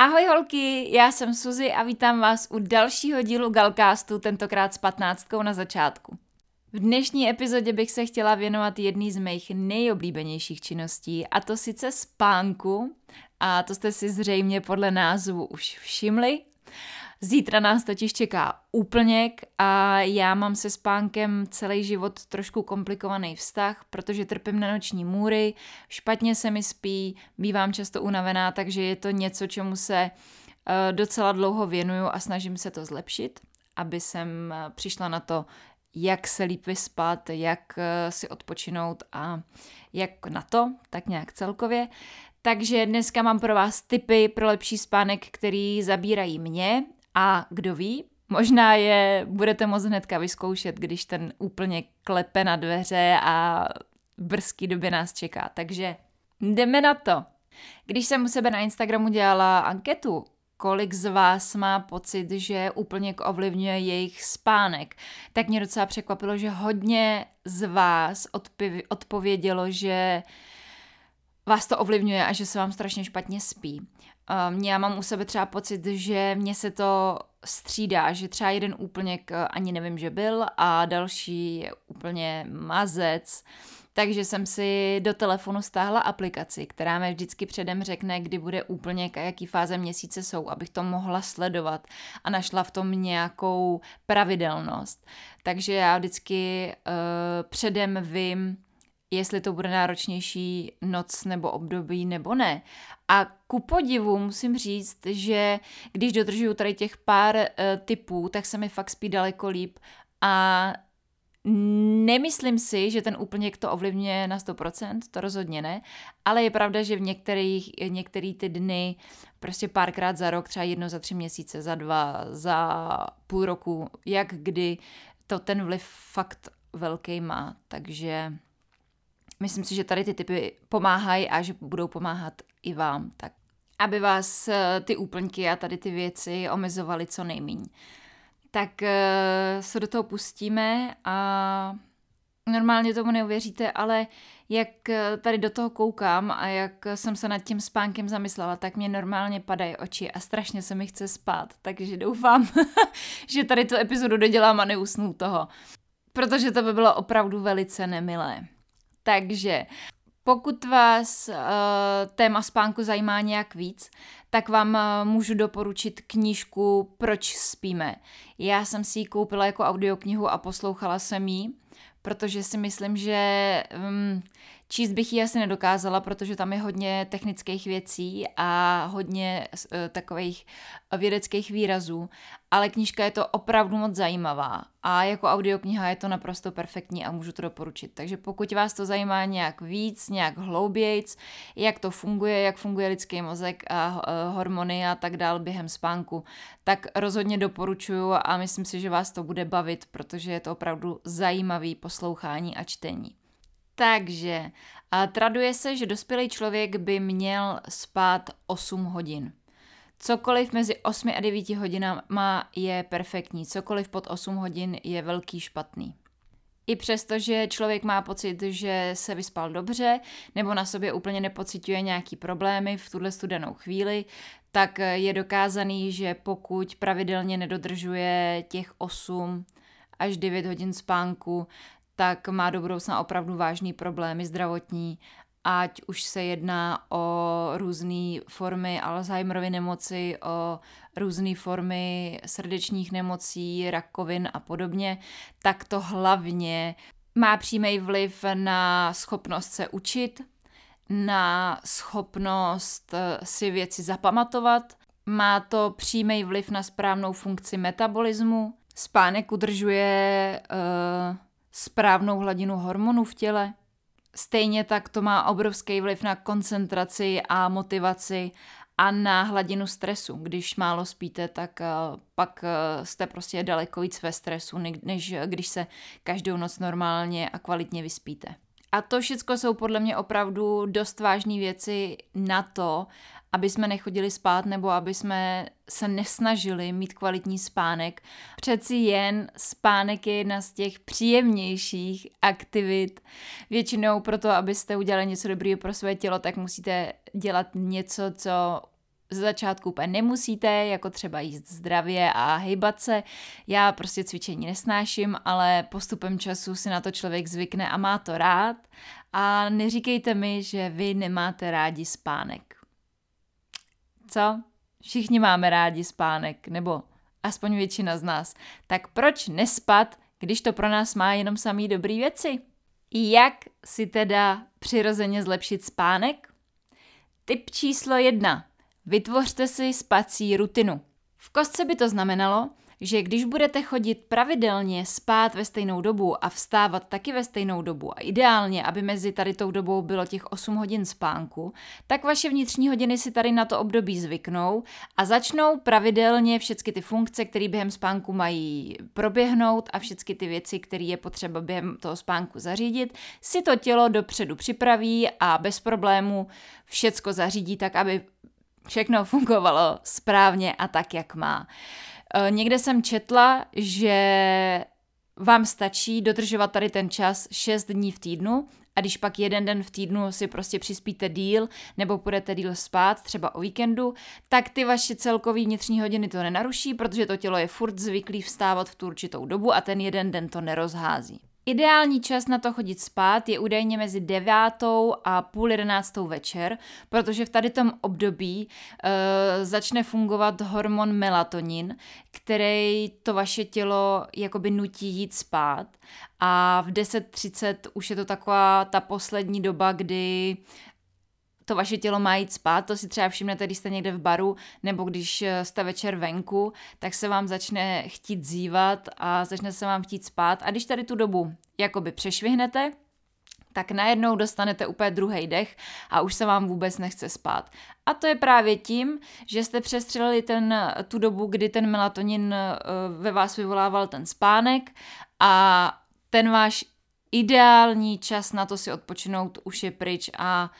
Ahoj holky, já jsem Suzy a vítám vás u dalšího dílu Galcastu, tentokrát s patnáctkou na začátku. V dnešní epizodě bych se chtěla věnovat jedný z mých nejoblíbenějších činností, a to sice spánku, a to jste si zřejmě podle názvu už všimli. Zítra nás totiž čeká úplněk a já mám se spánkem celý život trošku komplikovaný vztah, protože trpím na noční můry, špatně se mi spí, bývám často unavená, takže je to něco, čemu se uh, docela dlouho věnuju a snažím se to zlepšit, aby jsem uh, přišla na to, jak se líp vyspat, jak uh, si odpočinout a jak na to, tak nějak celkově. Takže dneska mám pro vás tipy pro lepší spánek, který zabírají mě a kdo ví, možná je budete moct hnedka vyzkoušet, když ten úplně klepe na dveře a brzký době nás čeká. Takže jdeme na to. Když jsem u sebe na Instagramu dělala anketu, kolik z vás má pocit, že úplně ovlivňuje jejich spánek, tak mě docela překvapilo, že hodně z vás odpovědělo, že vás to ovlivňuje a že se vám strašně špatně spí. Um, já mám u sebe třeba pocit, že mě se to střídá, že třeba jeden úplněk eh, ani nevím, že byl a další je úplně mazec. Takže jsem si do telefonu stáhla aplikaci, která mi vždycky předem řekne, kdy bude úplněk a jaký fáze měsíce jsou, abych to mohla sledovat a našla v tom nějakou pravidelnost. Takže já vždycky uh, předem vím, jestli to bude náročnější noc nebo období nebo ne. A ku podivu musím říct, že když dodržuju tady těch pár uh, typů, tak se mi fakt spí daleko líp a Nemyslím si, že ten úplněk to ovlivňuje na 100%, to rozhodně ne, ale je pravda, že v některých, některý ty dny prostě párkrát za rok, třeba jedno za tři měsíce, za dva, za půl roku, jak kdy, to ten vliv fakt velký má, takže myslím si, že tady ty typy pomáhají a že budou pomáhat i vám, tak aby vás eh, ty úplňky a tady ty věci omezovaly co nejméně. Tak uh, se do toho pustíme a normálně tomu neuvěříte, ale jak eh, tady do toho koukám a jak jsem se nad tím spánkem zamyslela, tak mě normálně padají oči a strašně se mi chce spát, takže doufám, že tady tu epizodu dodělám a neusnu toho, protože to by bylo opravdu velice nemilé. Takže pokud vás uh, téma spánku zajímá nějak víc, tak vám uh, můžu doporučit knížku Proč spíme. Já jsem si ji koupila jako audioknihu a poslouchala jsem ji, protože si myslím, že um, Číst bych ji asi nedokázala, protože tam je hodně technických věcí a hodně uh, takových vědeckých výrazů, ale knížka je to opravdu moc zajímavá a jako audiokniha je to naprosto perfektní a můžu to doporučit. Takže pokud vás to zajímá nějak víc, nějak hloubějc, jak to funguje, jak funguje lidský mozek a uh, hormony a tak dál během spánku, tak rozhodně doporučuju a myslím si, že vás to bude bavit, protože je to opravdu zajímavý poslouchání a čtení. Takže traduje se, že dospělý člověk by měl spát 8 hodin. Cokoliv mezi 8 a 9 hodinama je perfektní, cokoliv pod 8 hodin je velký špatný. I přesto, že člověk má pocit, že se vyspal dobře, nebo na sobě úplně nepocituje nějaký problémy v tuhle studenou chvíli, tak je dokázaný, že pokud pravidelně nedodržuje těch 8 až 9 hodin spánku, tak má do budoucna opravdu vážný problémy zdravotní, ať už se jedná o různé formy Alzheimerovy nemoci, o různé formy srdečních nemocí, rakovin a podobně, tak to hlavně má přímý vliv na schopnost se učit, na schopnost eh, si věci zapamatovat, má to přímý vliv na správnou funkci metabolismu, spánek udržuje uh, správnou hladinu hormonů v těle. Stejně tak to má obrovský vliv na koncentraci a motivaci a na hladinu stresu. Když málo spíte, tak uh, pak uh, jste prostě daleko víc ve stresu, než když se každou noc normálně a kvalitně vyspíte. A to všechno jsou podle mě opravdu dost vážné věci na to, aby jsme nechodili spát nebo aby jsme se nesnažili mít kvalitní spánek. Přeci jen spánek je jedna z těch příjemnějších aktivit. Většinou proto, abyste udělali něco dobrého pro své tělo, tak musíte dělat něco, co z začátku úplně nemusíte, jako třeba jíst zdravě a hejbat se. Já prostě cvičení nesnáším, ale postupem času si na to člověk zvykne a má to rád. A neříkejte mi, že vy nemáte rádi spánek. Co? Všichni máme rádi spánek, nebo aspoň většina z nás. Tak proč nespat, když to pro nás má jenom samý dobrý věci? Jak si teda přirozeně zlepšit spánek? Tip číslo jedna. Vytvořte si spací rutinu. V kostce by to znamenalo, že když budete chodit pravidelně spát ve stejnou dobu a vstávat taky ve stejnou dobu a ideálně, aby mezi tady tou dobou bylo těch 8 hodin spánku, tak vaše vnitřní hodiny si tady na to období zvyknou a začnou pravidelně všechny ty funkce, které během spánku mají proběhnout a všechny ty věci, které je potřeba během toho spánku zařídit, si to tělo dopředu připraví a bez problému všecko zařídí tak, aby všechno fungovalo správně a tak, jak má. E, někde jsem četla, že vám stačí dodržovat tady ten čas 6 dní v týdnu a když pak jeden den v týdnu si prostě přispíte díl nebo půjdete díl spát, třeba o víkendu, tak ty vaše celkový vnitřní hodiny to nenaruší, protože to tělo je furt zvyklý vstávat v tu určitou dobu a ten jeden den to nerozhází. Ideální čas na to chodit spát je údajně mezi devátou a půl jedenáctou večer, protože v tady tom období uh, začne fungovat hormon melatonin, který to vaše tělo jakoby nutí jít spát. A v 10.30 už je to taková ta poslední doba, kdy to vaše tělo má jít spát, to si třeba všimnete, když jste někde v baru nebo když eh, jste večer venku, tak se vám začne chtít zívat a začne se vám chtít spát a když tady tu dobu jakoby přešvihnete, tak najednou dostanete úplně druhý dech a už se vám vůbec nechce spát. A to je právě tím, že jste přestřelili ten, tu dobu, kdy ten melatonin eh, ve vás vyvolával ten spánek a ten váš ideální čas na to si odpočinout už je pryč a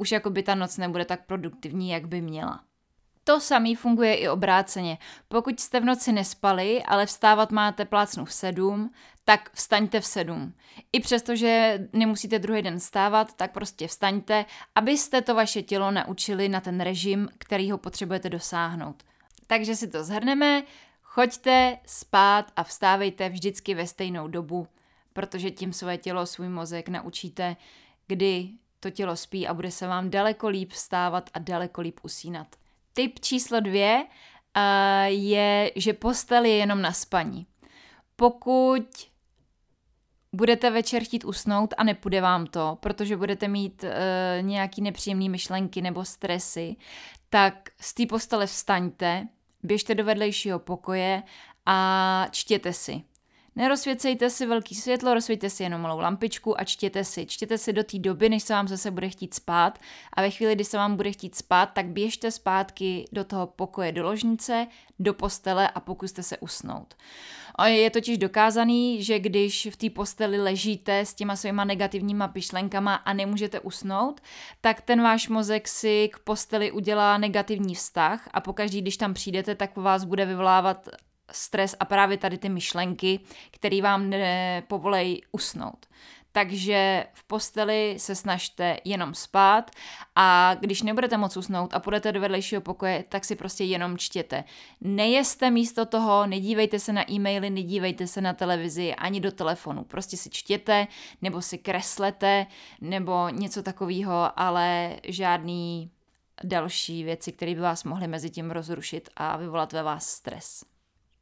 už jako by ta noc nebude tak produktivní, jak by měla. To samý funguje i obráceně. Pokud jste v noci nespali, ale vstávat máte plácnu v sedm, tak vstaňte v sedm. I přesto, že nemusíte druhý den vstávat, tak prostě vstaňte, abyste to vaše tělo naučili na ten režim, který ho potřebujete dosáhnout. Takže si to zhrneme, choďte spát a vstávejte vždycky ve stejnou dobu, protože tím své tělo, svůj mozek naučíte, kdy to tělo spí a bude se vám daleko líp vstávat a daleko líp usínat. Tip číslo dvě uh, je, že postel je jenom na spaní. Pokud budete večer chtít usnout a nepůjde vám to, protože budete mít uh, nějaký nepříjemné myšlenky nebo stresy, tak z té postele vstaňte, běžte do vedlejšího pokoje a čtěte si. Nerozsvěcejte si velký světlo, rozsvěťte si jenom malou lampičku a čtěte si. Čtěte si do té doby, než se vám zase bude chtít spát a ve chvíli, kdy se vám bude chtít spát, tak běžte zpátky do toho pokoje, do ložnice, do postele a pokuste se usnout. A je totiž dokázaný, že když v té posteli ležíte s těma svýma negativníma pyšlenkama a nemůžete usnout, tak ten váš mozek si k posteli udělá negativní vztah a pokaždý, když tam přijdete, tak vás bude vyvolávat stres a právě tady ty myšlenky, které vám nepovolej usnout. Takže v posteli se snažte jenom spát a když nebudete moc usnout a půjdete do vedlejšího pokoje, tak si prostě jenom čtěte. Nejeste místo toho, nedívejte se na e-maily, nedívejte se na televizi ani do telefonu. Prostě si čtěte nebo si kreslete nebo něco takového, ale žádný další věci, které by vás mohly mezi tím rozrušit a vyvolat ve vás stres.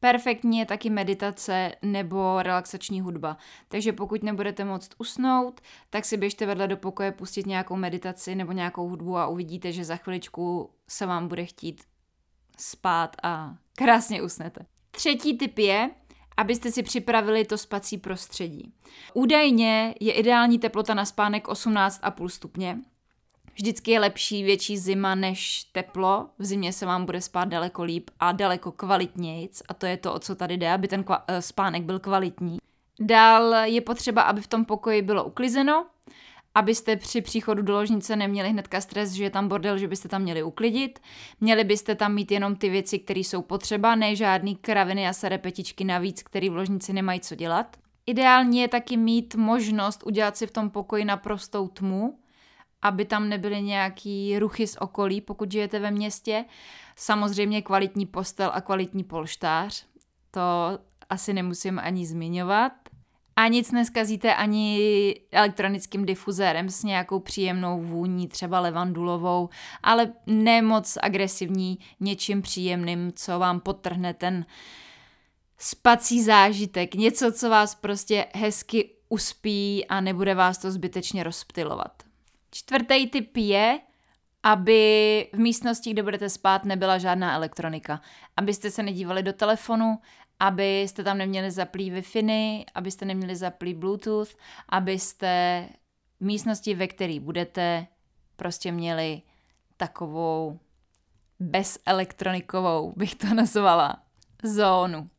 Perfektní je taky meditace nebo relaxační hudba. Takže pokud nebudete moct usnout, tak si běžte vedle do pokoje pustit nějakou meditaci nebo nějakou hudbu a uvidíte, že za chviličku se vám bude chtít spát a krásně usnete. Třetí tip je, abyste si připravili to spací prostředí. Údajně je ideální teplota na spánek 18,5 stupně, Vždycky je lepší větší zima než teplo. V zimě se vám bude spát daleko líp a daleko kvalitnějc a to je to, o co tady jde, aby ten eh, spánek byl kvalitní. Dál je potřeba, aby v tom pokoji bylo uklizeno, abyste při příchodu do ložnice neměli hnedka stres, že je tam bordel, že byste tam měli uklidit. Měli byste tam mít jenom ty věci, které jsou potřeba, ne žádný kraviny a serepetičky navíc, které v ložnici nemají co dělat. Ideální je taky mít možnost udělat si v tom pokoji naprostou tmu, aby tam nebyly nějaký ruchy z okolí, pokud žijete ve městě. Samozřejmě kvalitní postel a kvalitní polštář, to asi nemusím ani zmiňovat. A nic neskazíte ani elektronickým difuzérem s nějakou příjemnou vůní, třeba levandulovou, ale ne moc agresivní, něčím příjemným, co vám potrhne ten spací zážitek. Něco, co vás prostě hezky uspí a nebude vás to zbytečně rozptilovat. Čtvrtý typ je, aby v místnosti, kde budete spát, nebyla žádná elektronika. Abyste se nedívali do telefonu, abyste tam neměli zaplý Wi-Fi, abyste neměli zaplý Bluetooth, abyste v místnosti, ve které budete, prostě měli takovou bezelektronikovou, bych to nazvala, zónu.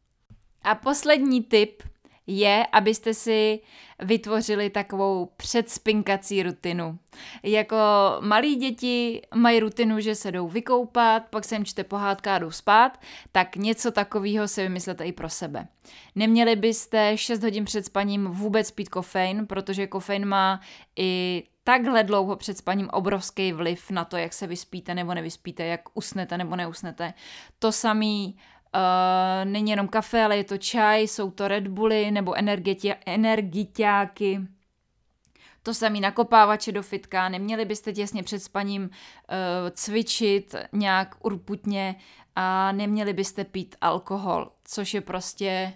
A poslední tip je, abyste si vytvořili takovou předspinkací rutinu. Jako malí děti mají rutinu, že se jdou vykoupat, pak se jim čte pohádka a jdou spát, tak něco takového si vymyslete i pro sebe. Neměli byste 6 hodin před spaním vůbec pít kofein, protože kofein má i takhle dlouho před spaním obrovský vliv na to, jak se vyspíte nebo nevyspíte, jak usnete nebo neusnete. To samý Uh, není jenom kafe, ale je to čaj, jsou to Red Bully nebo energiťáky. To samý nakopávače do fitka, neměli byste těsně před spaním uh, cvičit nějak urputně a neměli byste pít alkohol, což je prostě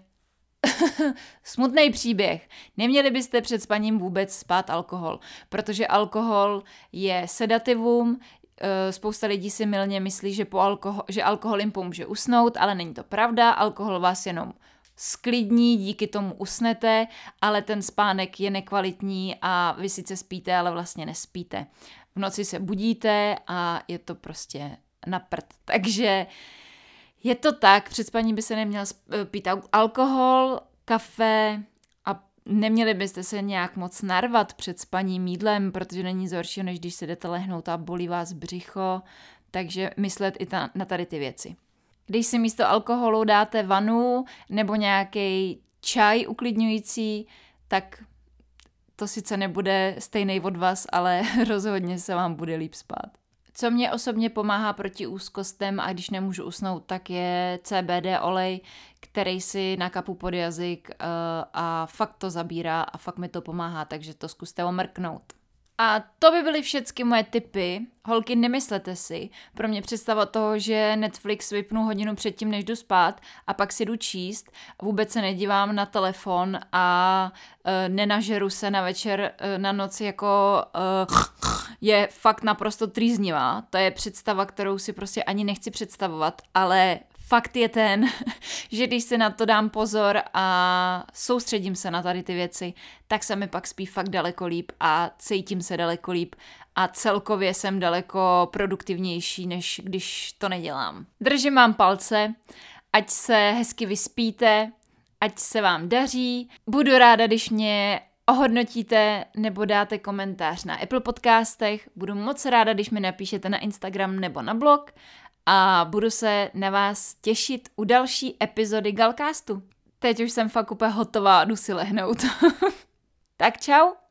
smutný příběh. Neměli byste před spaním vůbec spát alkohol, protože alkohol je sedativum, Eh, spousta lidí si milně myslí, že, po alkohol, že alkohol jim pomůže usnout, ale není to pravda. Alkohol vás jenom sklidní, díky tomu usnete, ale ten spánek je nekvalitní a vy sice spíte, ale vlastně nespíte. V noci se budíte a je to prostě na prd. Takže je to tak, před spaní by se neměl pít alkohol, kafe, Neměli byste se nějak moc narvat před spaním jídlem, protože není zorší, než když se jdete lehnout a bolí vás břicho, takže myslet i ta, na tady ty věci. Když si místo alkoholu dáte vanu nebo nějaký čaj uklidňující, tak to sice nebude stejný od vás, ale rozhodně se vám bude líp spát. Co mě osobně pomáhá proti úzkostem a když nemůžu usnout, tak je CBD olej, který si nakapu pod jazyk uh, a fakt to zabírá a fakt mi to pomáhá, takže to zkuste omrknout. A to by byly všechny moje tipy. Holky, nemyslete si. Pro mě představa toho, že Netflix vypnu hodinu předtím, než jdu spát a pak si jdu číst, vůbec se nedívám na telefon a uh, nenažeru se na večer, uh, na noc jako uh, je fakt naprosto trýznivá. To je představa, kterou si prostě ani nechci představovat, ale fakt je ten, že když si na to dám pozor a soustředím se na tady ty věci, tak se mi pak spí fakt daleko líp a cítím se daleko líp a celkově jsem daleko produktivnější, než když to nedělám. Držím vám palce, ať se hezky vyspíte, ať se vám daří. Budu ráda, když mě ohodnotíte nebo dáte komentář na Apple podcastech. Budu moc ráda, když mi napíšete na Instagram nebo na blog a budu se na vás těšit u další epizody Galcastu. Teď už jsem fakt úplně hotová, jdu si lehnout. tak čau!